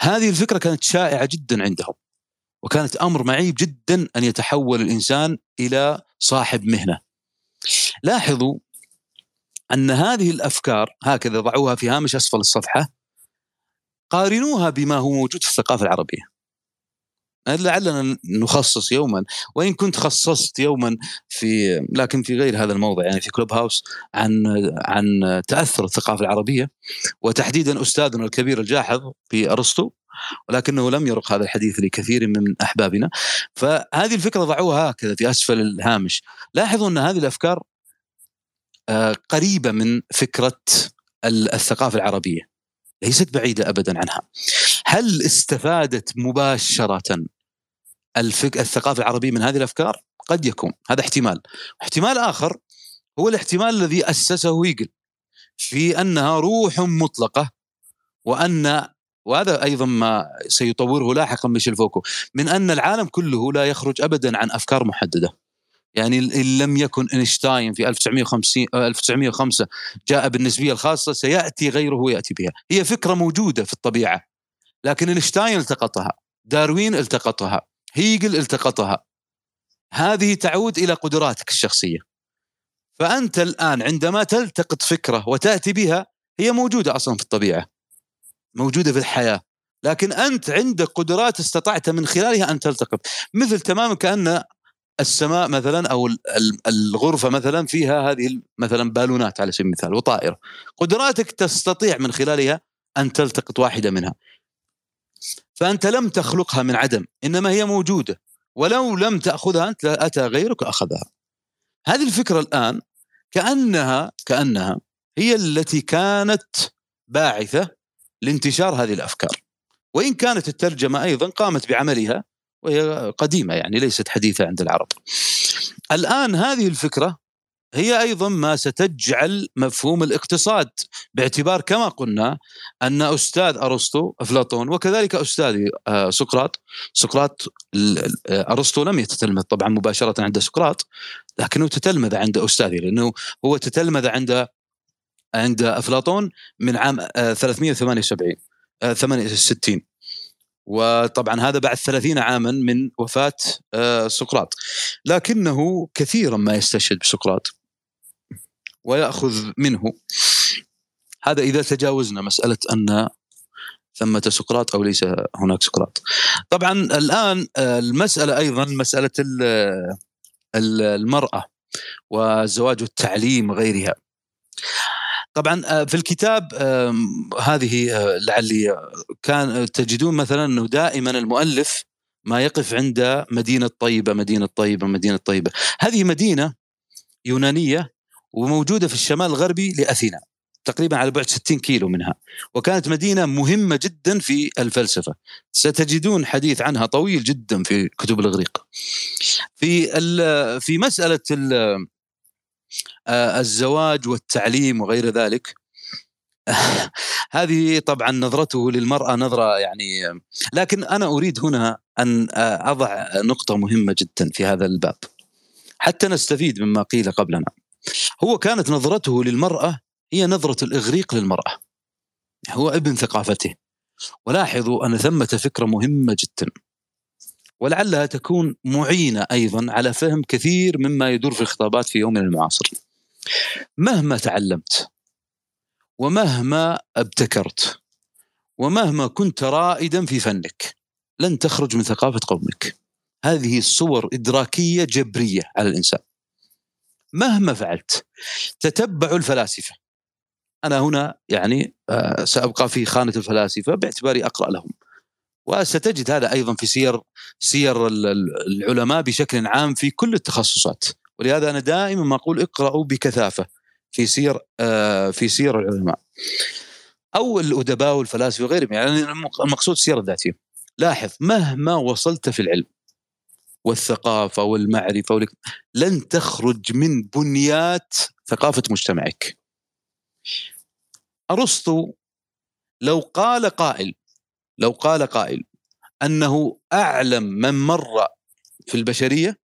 هذه الفكرة كانت شائعة جدا عندهم وكانت أمر معيب جدا أن يتحول الإنسان إلى صاحب مهنة. لاحظوا أن هذه الأفكار هكذا ضعوها في هامش أسفل الصفحة قارنوها بما هو موجود في الثقافة العربية. لعلنا نخصص يوما. وإن كنت خصصت يوما في لكن في غير هذا الموضع يعني في كلوب هاوس عن عن تأثر الثقافة العربية. وتحديدا أستاذنا الكبير الجاحظ في أرسطو ولكنه لم يرق هذا الحديث لكثير من أحبابنا. فهذه الفكرة ضعوها هكذا في أسفل الهامش. لاحظوا أن هذه الأفكار آه، قريبة من فكرة الثقافة العربية. ليست بعيدة ابدا عنها. هل استفادت مباشرة الفك... الثقافة العربية من هذه الأفكار؟ قد يكون. هذا احتمال. احتمال آخر هو الاحتمال الذي أسسه هيجل في أنها روح مطلقة وأن وهذا أيضا ما سيطوره لاحقا ميشيل فوكو من أن العالم كله لا يخرج ابدا عن أفكار محددة. يعني ان لم يكن إينشتاين في 1950 1905 جاء بالنسبية الخاصة سيأتي غيره ويأتي بها. هي فكرة موجودة في الطبيعة لكن إينشتاين التقطها داروين التقطها. هيجل التقطها. هذه تعود إلى قدراتك الشخصية. فأنت الآن عندما تلتقط فكرة وتأتي بها هي موجودة أصلا في الطبيعة. موجودة في الحياة. لكن أنت عندك قدرات استطعت من خلالها أن تلتقط. مثل تماما كأن السماء مثلا أو الغرفة مثلا فيها هذه مثلا بالونات على سبيل المثال وطائره قدراتك تستطيع من خلالها أن تلتقط واحدة منها. فأنت لم تخلقها من عدم إنما هي موجودة. ولو لم تأخذها أنت أتى غيرك اخذها هذه الفكرة الآن كأنها كأنها هي التي كانت باعثة لانتشار هذه الأفكار. وإن كانت الترجمة أيضا قامت بعملها وهي قديمة يعني ليست حديثة عند العرب. الآن هذه الفكرة هي أيضا ما ستجعل مفهوم الاقتصاد باعتبار كما قلنا أن أستاذ أرسطو أفلاطون وكذلك أستاذي آه، سقراط سقراط أرسطو لم يتتلمذ طبعا مباشرة عند سقراط لكنه تتلمذ عند استاذه لأنه هو تتلمذ عند عند أفلاطون من عام 378 آه، 68 وطبعا هذا بعد ثلاثين عاما من وفاة آه، سقراط. لكنه كثيرا ما يستشهد بسقراط. ويأخذ منه. هذا إذا تجاوزنا مسألة أن ثمة سقراط أو ليس هناك سقراط. طبعا الآن المسألة أيضا مسألة المرأة والزواج والتعليم وغيرها طبعا في الكتاب هذه لعلي كان تجدون مثلا أنه دائما المؤلف ما يقف عند مدينة طيبة مدينة طيبة مدينة طيبة. هذه مدينة يونانية وموجودة في الشمال الغربي لأثينا تقريبا على بعد 60 كيلو منها. وكانت مدينة مهمة جدا في الفلسفة. ستجدون حديث عنها طويل جدا في كتب الإغريق. في في مسألة آه، الزواج والتعليم وغير ذلك هذه طبعا نظرته للمرأة نظرة يعني لكن أنا أريد هنا أن أضع نقطة مهمة جدا في هذا الباب. حتى نستفيد مما قيل قبلنا. هو كانت نظرته للمرأة هي نظرة الإغريق للمرأة. هو ابن ثقافته. ولاحظوا أن ثمة فكرة مهمة جدا. ولعلها تكون معينة أيضا على فهم كثير مما يدور في الخطابات في يومنا المعاصر. مهما تعلمت ومهما ابتكرت ومهما كنت رائدا في فنك لن تخرج من ثقافة قومك. هذه صور إدراكية جبرية على الإنسان. مهما فعلت تتبعوا الفلاسفة. أنا هنا يعني آه، سأبقى في خانة الفلاسفة باعتباري أقرأ لهم. وستجد هذا أيضا في سير سير العلماء بشكل عام في كل التخصصات. ولهذا أنا دائما ما أقول اقرأوا بكثافة في سير آه، في سير العلماء. أو الادباء والفلاسفه وغيرهم يعني المقصود السيره الذاتيه لاحظ مهما وصلت في العلم والثقافة والمعرفة لن تخرج من بنيات ثقافة مجتمعك. أرسطو لو قال قائل لو قال قائل أنه أعلم من مر في البشرية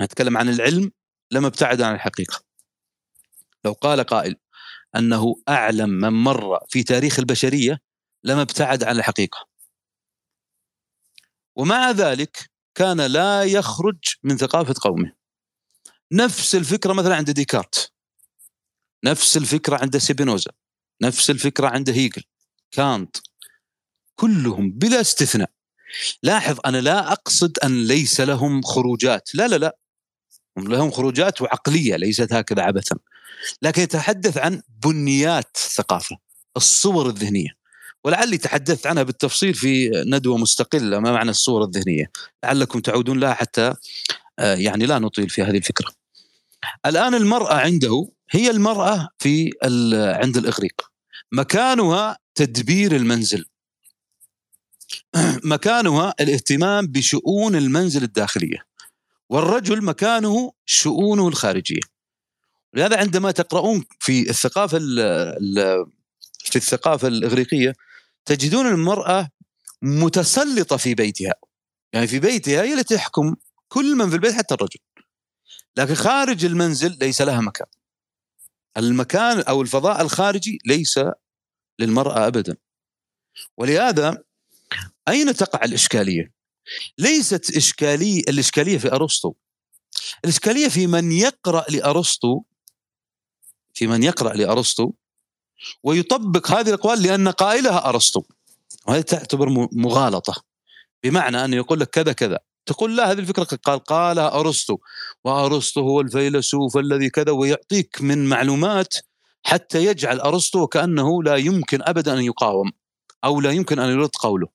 نتكلم عن العلم لما أبتعد عن الحقيقة. لو قال قائل أنه أعلم من مر في تاريخ البشرية لما أبتعد عن الحقيقة. ومع ذلك كان لا يخرج من ثقافة قومه. نفس الفكرة مثلا عند ديكارت. نفس الفكرة عند سيبينوزا. نفس الفكرة عند هيجل. كانت. كلهم بلا استثناء. لاحظ أنا لا أقصد أن ليس لهم خروجات. لا لا لا. لهم خروجات وعقلية ليست هكذا عبثا. لكن يتحدث عن بنيات ثقافة. الصور الذهنية. ولعلي تحدثت عنها بالتفصيل في ندوة مستقلة ما معنى الصور الذهنية. لعلكم تعودون لها حتى آه، يعني لا نطيل في هذه الفكرة. الآن المرأة عنده هي المرأة في عند الإغريق. مكانها تدبير المنزل. مكانها الاهتمام بشؤون المنزل الداخلية. والرجل مكانه شؤونه الخارجية. لهذا عندما تقرؤون في الثقافة في الثقافة الإغريقية تجدون المرأة متسلطة في بيتها. يعني في بيتها هي التي تحكم كل من في البيت حتى الرجل. لكن خارج المنزل ليس لها مكان. المكان أو الفضاء الخارجي ليس للمرأة ابدا. ولهذا أين تقع الإشكالية؟ ليست اشكاليه الإشكالية في أرسطو. الإشكالية في من يقرأ لأرسطو في من يقرأ لأرسطو ويطبق هذه الأقوال لأن قائلها أرسطو. وهذه تعتبر مغالطة. بمعنى أنه يقول لك كذا كذا. تقول لا هذه الفكرة قال قالها أرسطو. وأرسطو هو الفيلسوف الذي كذا ويعطيك من معلومات حتى يجعل أرسطو وكانه لا يمكن ابدا أن يقاوم أو لا يمكن أن يرد قوله.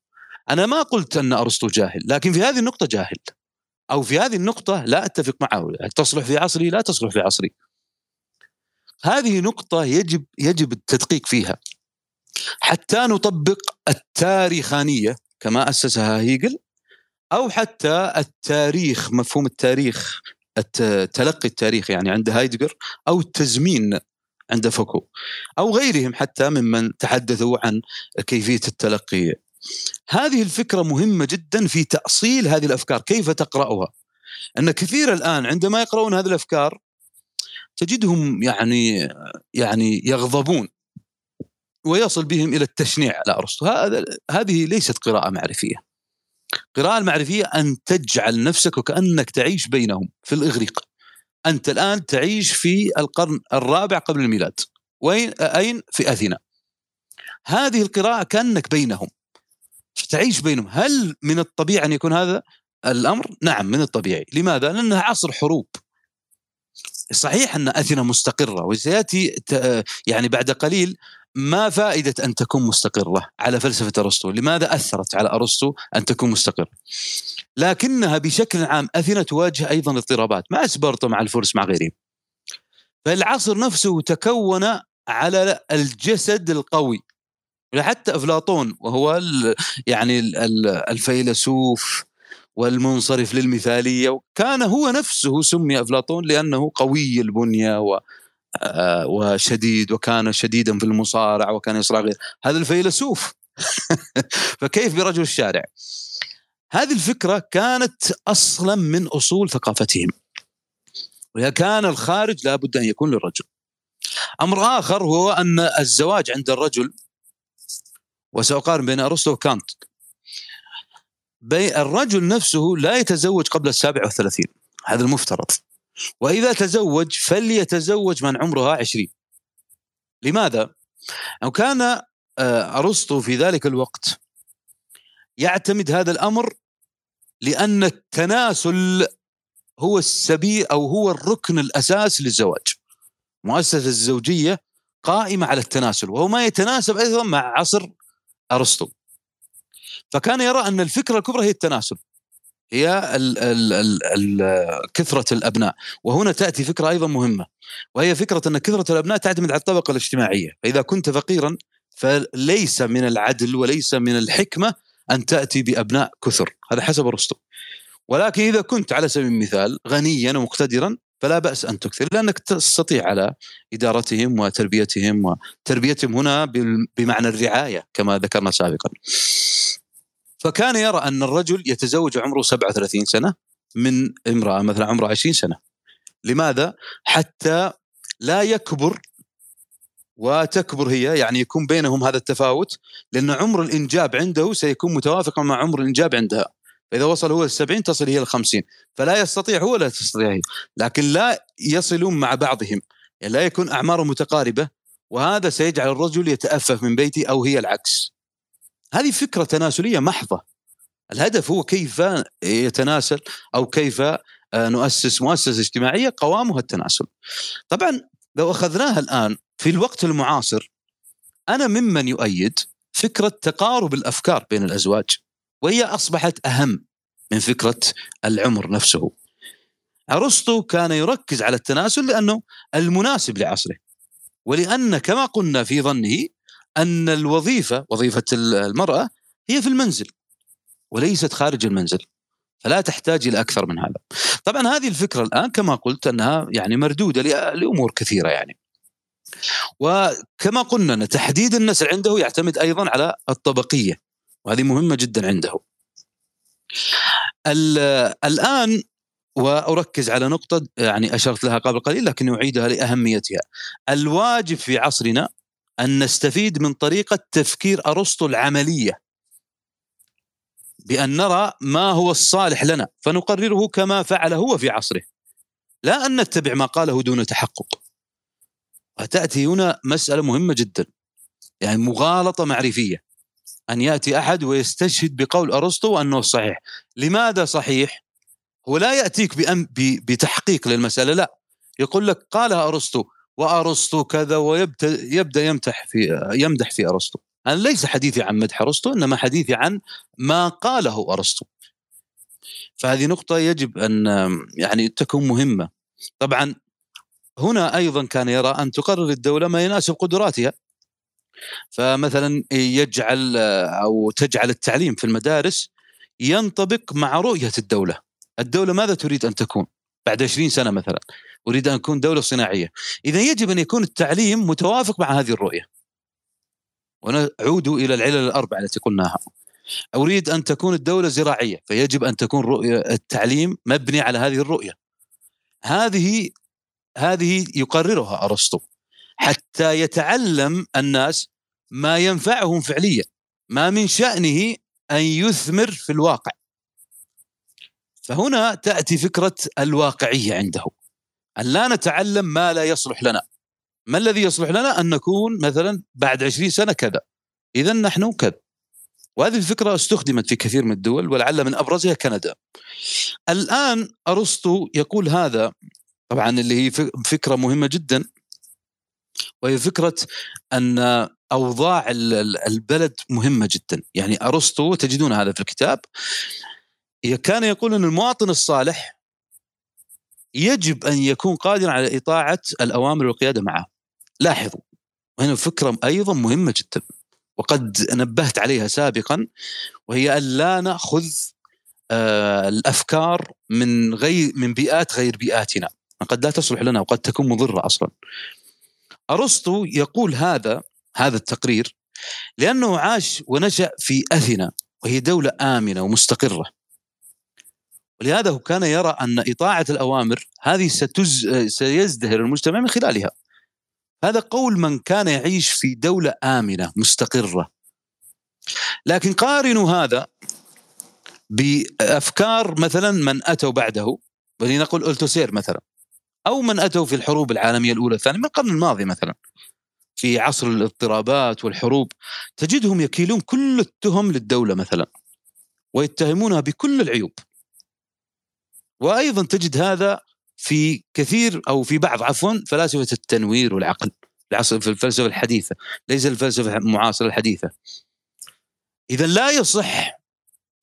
أنا ما قلت أن أرسطو جاهل لكن في هذه النقطة جاهل. أو في هذه النقطة لا أتفق معه. تصلح في عصري لا تصلح في عصري. هذه نقطة يجب يجب التدقيق فيها. حتى نطبق التاريخانية كما أسسها هيجل أو حتى التاريخ مفهوم التاريخ تلقي التاريخ يعني عند هايدجر أو التزمين عند فوكو أو غيرهم حتى ممن تحدثوا عن كيفية التلقي. هذه الفكرة مهمة جدا في تأصيل هذه الأفكار. كيف تقرأها؟ أن كثير الآن عندما يقرؤون هذه الأفكار تجدهم يعني يعني يغضبون ويصل بهم إلى التشنيع. على أرسطو هذا هذه ليست قراءة معرفية. القراءه المعرفيه أن تجعل نفسك وكأنك تعيش بينهم في الإغريق. أنت الآن تعيش في القرن الرابع قبل الميلاد. وين؟ أين؟ في أثينا. هذه القراءة كأنك بينهم. تعيش بينهم. هل من الطبيعي أن يكون هذا الأمر؟ نعم من الطبيعي. لماذا؟ لأنها عصر حروب. صحيح أن اثينا مستقرة وسيأتي يعني بعد قليل ما فائدة أن تكون مستقرة على فلسفة أرسطو؟ لماذا أثرت على أرسطو أن تكون مستقرة؟ لكنها بشكل عام اثينا تواجه أيضا اضطرابات مع سبارتا مع الفرس مع غيرهم. فالعصر نفسه تكون على الجسد القوي حتى أفلاطون وهو يعني الفيلسوف والمنصرف للمثالية كان هو نفسه سمي أفلاطون لأنه قوي البنية و آه، وشديد وكان شديدا في المصارع وكان يصرع غير. هذا الفيلسوف. فكيف برجل الشارع؟ هذه الفكرة كانت أصلا من أصول ثقافتهم. وكان الخارج لابد أن يكون للرجل. أمر آخر هو أن الزواج عند الرجل وسأقارن بين أرسطو وكانت. الرجل نفسه لا يتزوج قبل السابع والثلاثين. هذا المفترض. وإذا تزوج فليتزوج من عمرها عشرين. لماذا؟ أو كان آه، أرسطو في ذلك الوقت يعتمد هذا الأمر لأن التناسل هو السبيل أو هو الركن الأساس للزواج. مؤسسة الزوجية قائمة على التناسل وهو ما يتناسب أيضا مع عصر أرسطو. فكان يرى أن الفكرة الكبرى هي التناسل هي ال ال ال ال كثرة الأبناء وهنا تأتي فكرة أيضا مهمة وهي فكرة أن كثرة الأبناء تعتمد على الطبقة الاجتماعية فإذا كنت فقيرا فليس من العدل وليس من الحكمة أن تأتي بأبناء كثر هذا حسب أرسطو. ولكن إذا كنت على سبيل المثال غنيا ومقتدرا فلا بأس أن تكثر لأنك تستطيع على إدارتهم وتربيتهم وتربيتهم هنا بمعنى الرعاية كما ذكرنا سابقا. فكان يرى أن الرجل يتزوج عمره 37 سنة من امرأة مثلا عمرها 20 سنة. لماذا؟ حتى لا يكبر وتكبر هي يعني يكون بينهم هذا التفاوت لأن عمر الإنجاب عنده سيكون متوافقا مع عمر الإنجاب عندها. فإذا وصل هو السبعين تصل هي الخمسين. فلا يستطيع هو لا تستطيع هي. لكن لا يصلون مع بعضهم. يعني لا يكون أعمارهم متقاربة وهذا سيجعل الرجل يتأفف من بيته أو هي العكس. هذه فكرة تناسلية محضة. الهدف هو كيف يتناسل أو كيف آه، نؤسس مؤسسة اجتماعية قوامها التناسل. طبعا لو أخذناها الآن في الوقت المعاصر أنا ممن يؤيد فكرة تقارب الأفكار بين الأزواج وهي أصبحت أهم من فكرة العمر نفسه. أرسطو كان يركز على التناسل لأنه المناسب لعصره ولأن كما قلنا في ظنه أن الوظيفة وظيفة المرأة هي في المنزل وليست خارج المنزل فلا تحتاج إلى أكثر من هذا. طبعا هذه الفكرة الآن كما قلت أنها يعني مردودة لأمور كثيرة يعني. وكما قلنا أن تحديد النسل عنده يعتمد أيضا على الطبقية وهذه مهمة جدا عنده. الآن وأركز على نقطة يعني أشرت لها قبل قليل لكن أعيدها لأهميتها. الواجب في عصرنا أن نستفيد من طريقة تفكير أرسطو العملية بأن نرى ما هو الصالح لنا فنقرره كما فعل هو في عصره. لا أن نتبع ما قاله دون تحقق. وتأتي هنا مسألة مهمة جدا يعني مغالطة معرفية. أن يأتي أحد ويستشهد بقول أرسطو أنه صحيح. لماذا صحيح؟ هو لا يأتيك بأم بتحقيق للمسألة لا. يقول لك قالها أرسطو وأرسطو كذا يبدأ يمدح في يمدح في أرسطو. أنا ليس حديثي عن مدح أرسطو إنما حديثي عن ما قاله أرسطو. فهذه نقطة يجب أن يعني تكون مهمة. طبعا هنا أيضا كان يرى أن تقرر الدولة ما يناسب قدراتها. فمثلا يجعل أو تجعل التعليم في المدارس ينطبق مع رؤية الدولة. الدولة ماذا تريد أن تكون؟ بعد 20 سنة مثلا. أريد أن أكون دولة صناعية. إذا يجب أن يكون التعليم متوافق مع هذه الرؤية. ونعود إلى العلل الأربعة التي قلناها. أريد أن تكون الدولة زراعية فيجب أن تكون رؤية التعليم مبني على هذه الرؤية. هذه هذه يقررها أرسطو. حتى يتعلم الناس ما ينفعهم فعليا ما من شأنه أن يثمر في الواقع. فهنا تأتي فكرة الواقعية عنده. أن لا نتعلم ما لا يصلح لنا. ما الذي يصلح لنا؟ أن نكون مثلا بعد عشرين سنة كذا. إذا نحن كذا. وهذه الفكرة استخدمت في كثير من الدول ولعل من أبرزها كندا. الآن أرسطو يقول هذا طبعا اللي هي فكرة مهمة جدا وهي فكرة أن أوضاع البلد مهمة جدا. يعني أرسطو تجدون هذا في الكتاب كان يقول إن المواطن الصالح يجب أن يكون قادرا على إطاعة الأوامر والقيادة معه. لاحظوا وهنا فكرة أيضا مهمة جدا وقد نبهت عليها سابقا وهي أن لا نأخذ آه، الأفكار من غير من بيئات غير بيئاتنا. قد لا تصلح لنا وقد تكون مضرة أصلا. أرسطو يقول هذا هذا التقرير لأنه عاش ونشأ في أثينا وهي دولة آمنة ومستقرة. ولهذا هو كان يرى أن إطاعة الأوامر هذه ستز... سيزدهر المجتمع من خلالها. هذا قول من كان يعيش في دولة آمنة مستقرة. لكن قارنوا هذا بأفكار مثلا من أتوا بعده ولنقل ألتوسير مثلا أو من أتوا في الحروب العالمية الأولى والثانيه من القرن الماضي مثلا في عصر الاضطرابات والحروب. تجدهم يكيلون كل التهم للدولة مثلا ويتهمونها بكل العيوب. وأيضا تجد هذا في كثير أو في بعض عفوا فلاسفة التنوير والعقل في الفلسفة الحديثة ليس الفلسفة المعاصرة الحديثة. اذا لا يصح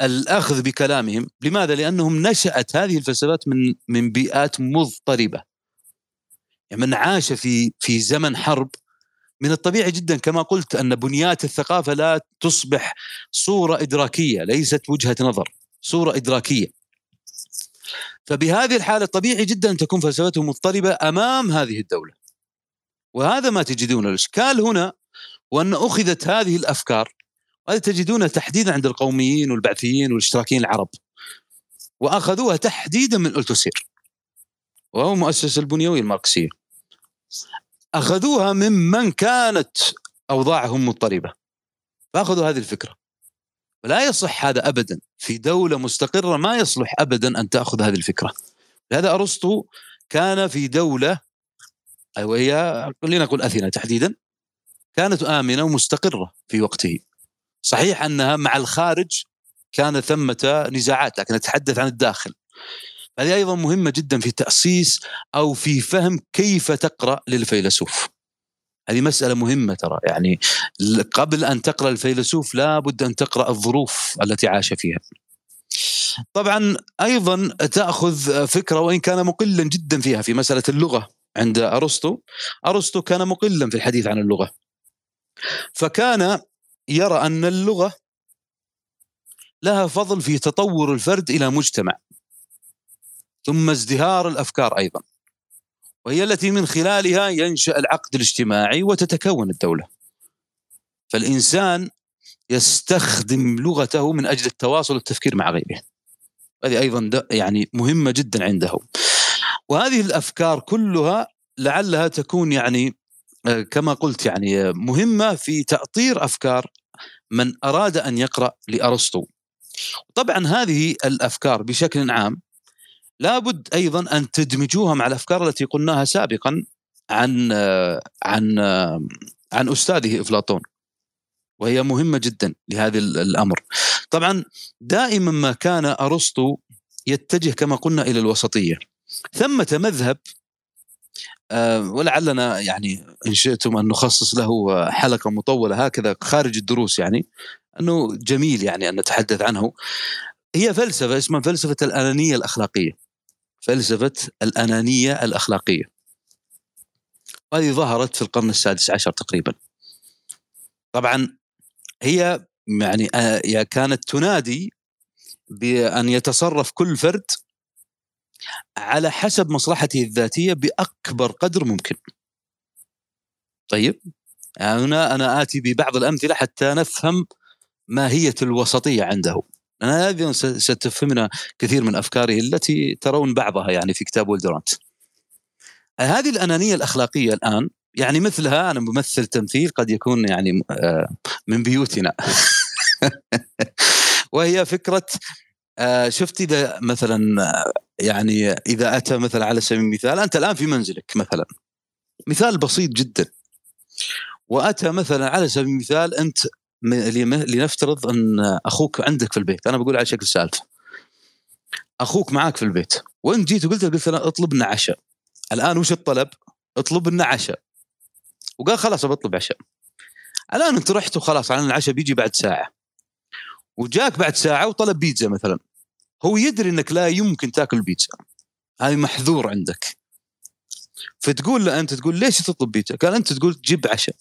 الأخذ بكلامهم. لماذا؟ لأنهم نشأت هذه الفلسفات من من بيئات مضطربة. يعني من عاش في في زمن حرب. من الطبيعي جدا كما قلت أن بنيات الثقافة لا تصبح صورة إدراكية ليست وجهة نظر صورة إدراكية. فبهذه الحالة طبيعي جدا أن تكون فلسفتهم مضطربة أمام هذه الدولة. وهذا ما تجدون. الإشكال هنا وأن أخذت هذه الأفكار وهذا تجدونها تحديدا عند القوميين والبعثيين والاشتراكيين العرب وأخذوها تحديدا من ألتوسير وهو مؤسس البنيوي الماركسية. أخذوها ممن كانت أوضاعهم مضطربة. فأخذوا هذه الفكرة. لا يصح هذا ابدا. في دولة مستقرة ما يصلح ابدا أن تأخذ هذه الفكرة. لهذا أرسطو كان في دولة وهي نقول أثينا تحديدا كانت آمنة ومستقرة في وقته. صحيح أنها مع الخارج كان ثمة نزاعات لكن نتحدث عن الداخل. هذه أيضا مهمة جدا في تأسيس أو في فهم كيف تقرأ للفيلسوف. هذه مسألة مهمة ترى. يعني قبل أن تقرأ الفيلسوف لا بد أن تقرأ الظروف التي عاش فيها. طبعا أيضا تأخذ فكرة وإن كان مقلا جدا فيها في مسألة اللغة عند أرسطو. أرسطو كان مقلا في الحديث عن اللغة. فكان يرى أن اللغة لها فضل في تطور الفرد إلى مجتمع. ثم ازدهار الأفكار أيضا. وهي التي من خلالها ينشأ العقد الاجتماعي وتتكون الدولة. فالإنسان يستخدم لغته من أجل التواصل والتفكير مع غيره. هذه أيضا يعني مهمة جدا عنده وهذه الأفكار كلها لعلها تكون يعني آه، كما قلت يعني مهمة في تأطير أفكار من أراد أن يقرأ لأرسطو. طبعا هذه الأفكار بشكل عام لابد أيضا أن تدمجوها مع الأفكار التي قلناها سابقا عن عن عن أستاذه إفلاطون. وهي مهمة جدا لهذا الأمر. طبعا دائما ما كان أرسطو يتجه كما قلنا إلى الوسطية. ثمة مذهب آه، ولعلنا يعني إن شئتم أن نخصص له حلقة مطولة هكذا خارج الدروس يعني أنه جميل يعني أن نتحدث عنه. هي فلسفة اسمها فلسفة الأنانية الأخلاقية. فلسفة الأنانية الأخلاقية. وهذه ظهرت في القرن السادس عشر تقريبا. طبعا هي يعني آه، كانت تنادي بأن يتصرف كل فرد على حسب مصلحته الذاتية بأكبر قدر ممكن. طيب هنا أنا آتي ببعض الأمثلة حتى نفهم ماهية الوسطية عنده. هذه ستفهمنا كثير من افكاره التي ترون بعضها يعني في كتاب ولدرانت هذه الأنانية الأخلاقية الآن يعني مثلها أنا ممثل تمثيل قد يكون يعني آه، من بيوتنا. وهي فكرة آه، شفت إذا مثلا يعني إذا أتى مثلا على سبيل المثال أنت الآن في منزلك مثلا. مثال بسيط جدا. وأتى مثلا على سبيل المثال أنت لنفترض أن أخوك عندك في البيت أنا بقول على شكل سالفة. أخوك معاك في البيت وانت جيت وقلت قلت له اطلب لنا عشاء. الآن وش الطلب؟ اطلب لنا عشاء. وقال خلاص بطلب عشاء. الآن أنت رحت وخلاص على العشاء بيجي بعد ساعة. وجاك بعد ساعة وطلب بيتزا مثلا. هو يدري إنك لا يمكن تاكل بيتزا. هذه محظور عندك. فتقول له أنت تقول ليش تطلب بيتزا؟ قال أنت تقول جيب عشاء.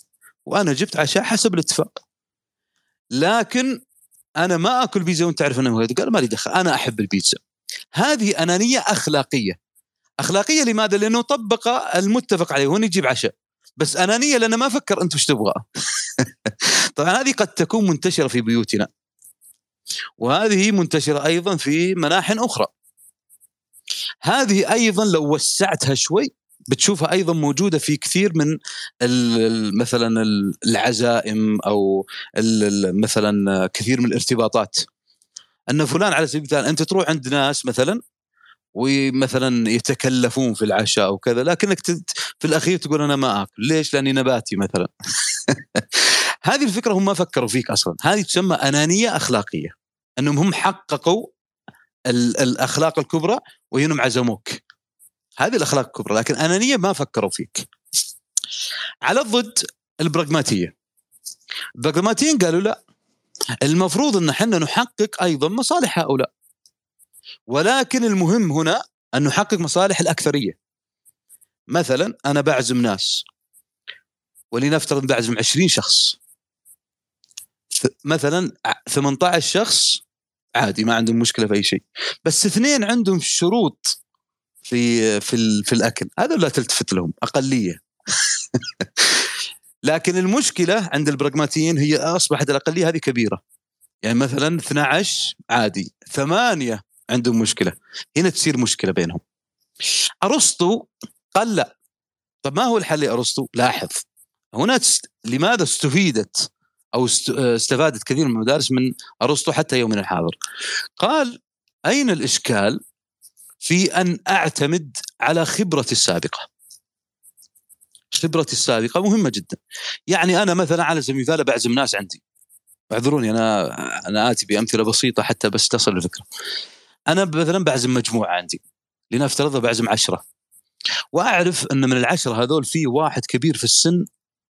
وأنا جبت عشاء حسب الاتفاق. لكن أنا ما أكل بيتزا وأنت تعرف أنه قال ما لي دخل. أنا أحب البيتزا. هذه أنانية أخلاقية. أخلاقية لماذا؟ لأنه طبق المتفق عليه. هو يجيب عشاء. بس أنانية لأنه ما فكر أنت وش تبغى. طبعا هذه قد تكون منتشرة في بيوتنا. وهذه منتشرة أيضا في مناح أخرى. هذه أيضا لو وسعتها شوي بتشوفها أيضا موجودة في كثير من مثلا العزائم أو مثلا كثير من الارتباطات. أن فلان على سبيل المثال أنت تروح عند ناس مثلا ومثلا يتكلفون في العشاء وكذا لكنك في الأخير تقول أنا ما أكل. ليش؟ لأني نباتي مثلا. هذه الفكرة هم ما فكروا فيك أصلا. هذه تسمى أنانية أخلاقية. أنهم هم حققوا الأخلاق الكبرى وهنهم عزموك. هذه الأخلاق الكبرى لكن أنانية ما فكروا فيك. على الضد البراغماتية. البراغماتيين قالوا لا المفروض إن إحنا نحقق أيضا مصالح هؤلاء. ولكن المهم هنا أن نحقق مصالح الأكثرية. مثلا أنا بعزم ناس ولنفترض بعزم 20 شخص. مثلا 18 شخص عادي ما عندهم مشكلة في أي شيء. بس اثنين عندهم شروط في في في الأكل. هذا لا تلتفت لهم أقلية. لكن المشكلة عند البراغماتيين هي أصبحت الأقلية هذه كبيرة. يعني مثلا 12 عادي ثمانية عندهم مشكلة. هنا تصير مشكلة بينهم. أرسطو قال لا. طب ما هو الحل يا أرسطو؟ لاحظ. هنا لماذا استفيدت أو استفادت كثير من المدارس من أرسطو حتى يومنا الحاضر؟ قال أين الإشكال؟ في أن أعتمد على خبرتي السابقة. خبرتي السابقة مهمة جدا. يعني أنا مثلا على سبيل المثال بعزم ناس عندي. اعذروني أنا أنا آتي بأمثلة بسيطة حتى بس تصل الفكرة. أنا مثلا بعزم مجموعة عندي. لنفترض بعزم عشرة. وأعرف أن من العشرة هذول في واحد كبير في السن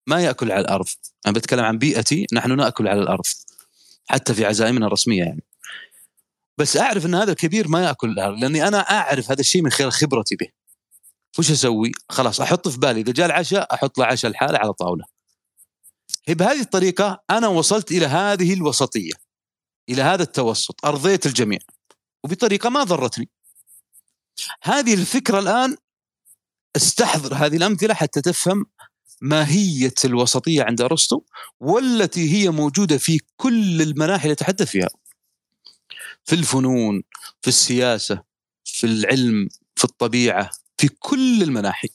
ما يأكل على الأرض. أنا بتكلم عن بيئتي نحن نأكل على الأرض. حتى في عزائمنا الرسمية يعني. بس أعرف إن هذا الكبير ما يأكل لأني أنا أعرف هذا الشيء من خلال خبرتي به وش أسوي؟ خلاص أحط في بالي إذا جاء العشاء أحط له عشاء الحالة على طاولة. بهذه الطريقة أنا وصلت إلى هذه الوسطية. إلى هذا التوسط، أرضيت الجميع. وبطريقة ما ضرتني. هذه الفكرة الآن استحضر هذه الأمثلة حتى تفهم ماهية الوسطية عند أرسطو والتي هي موجودة في كل المناحي اللي يتحدث فيها. في الفنون، في السياسة، في العلم، في الطبيعة، في كل المناحي.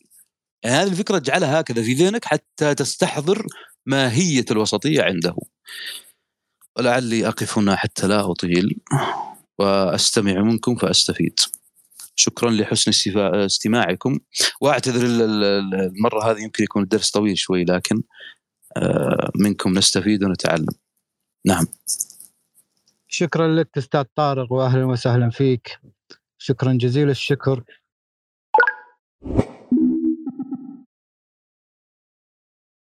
يعني هذه الفكرة اجعلها هكذا في ذهنك حتى تستحضر ماهية الوسطية عنده. ولعلي أقف هنا حتى لا أطيل وأستمع منكم فأستفيد. شكرا لحسن استماعكم. وأعتذر المرة هذه يمكن يكون الدرس طويل شوي لكن آه، منكم نستفيد ونتعلم. نعم. شكرا لك أستاذ طارق واهلا وسهلا فيك. شكرا جزيل الشكر.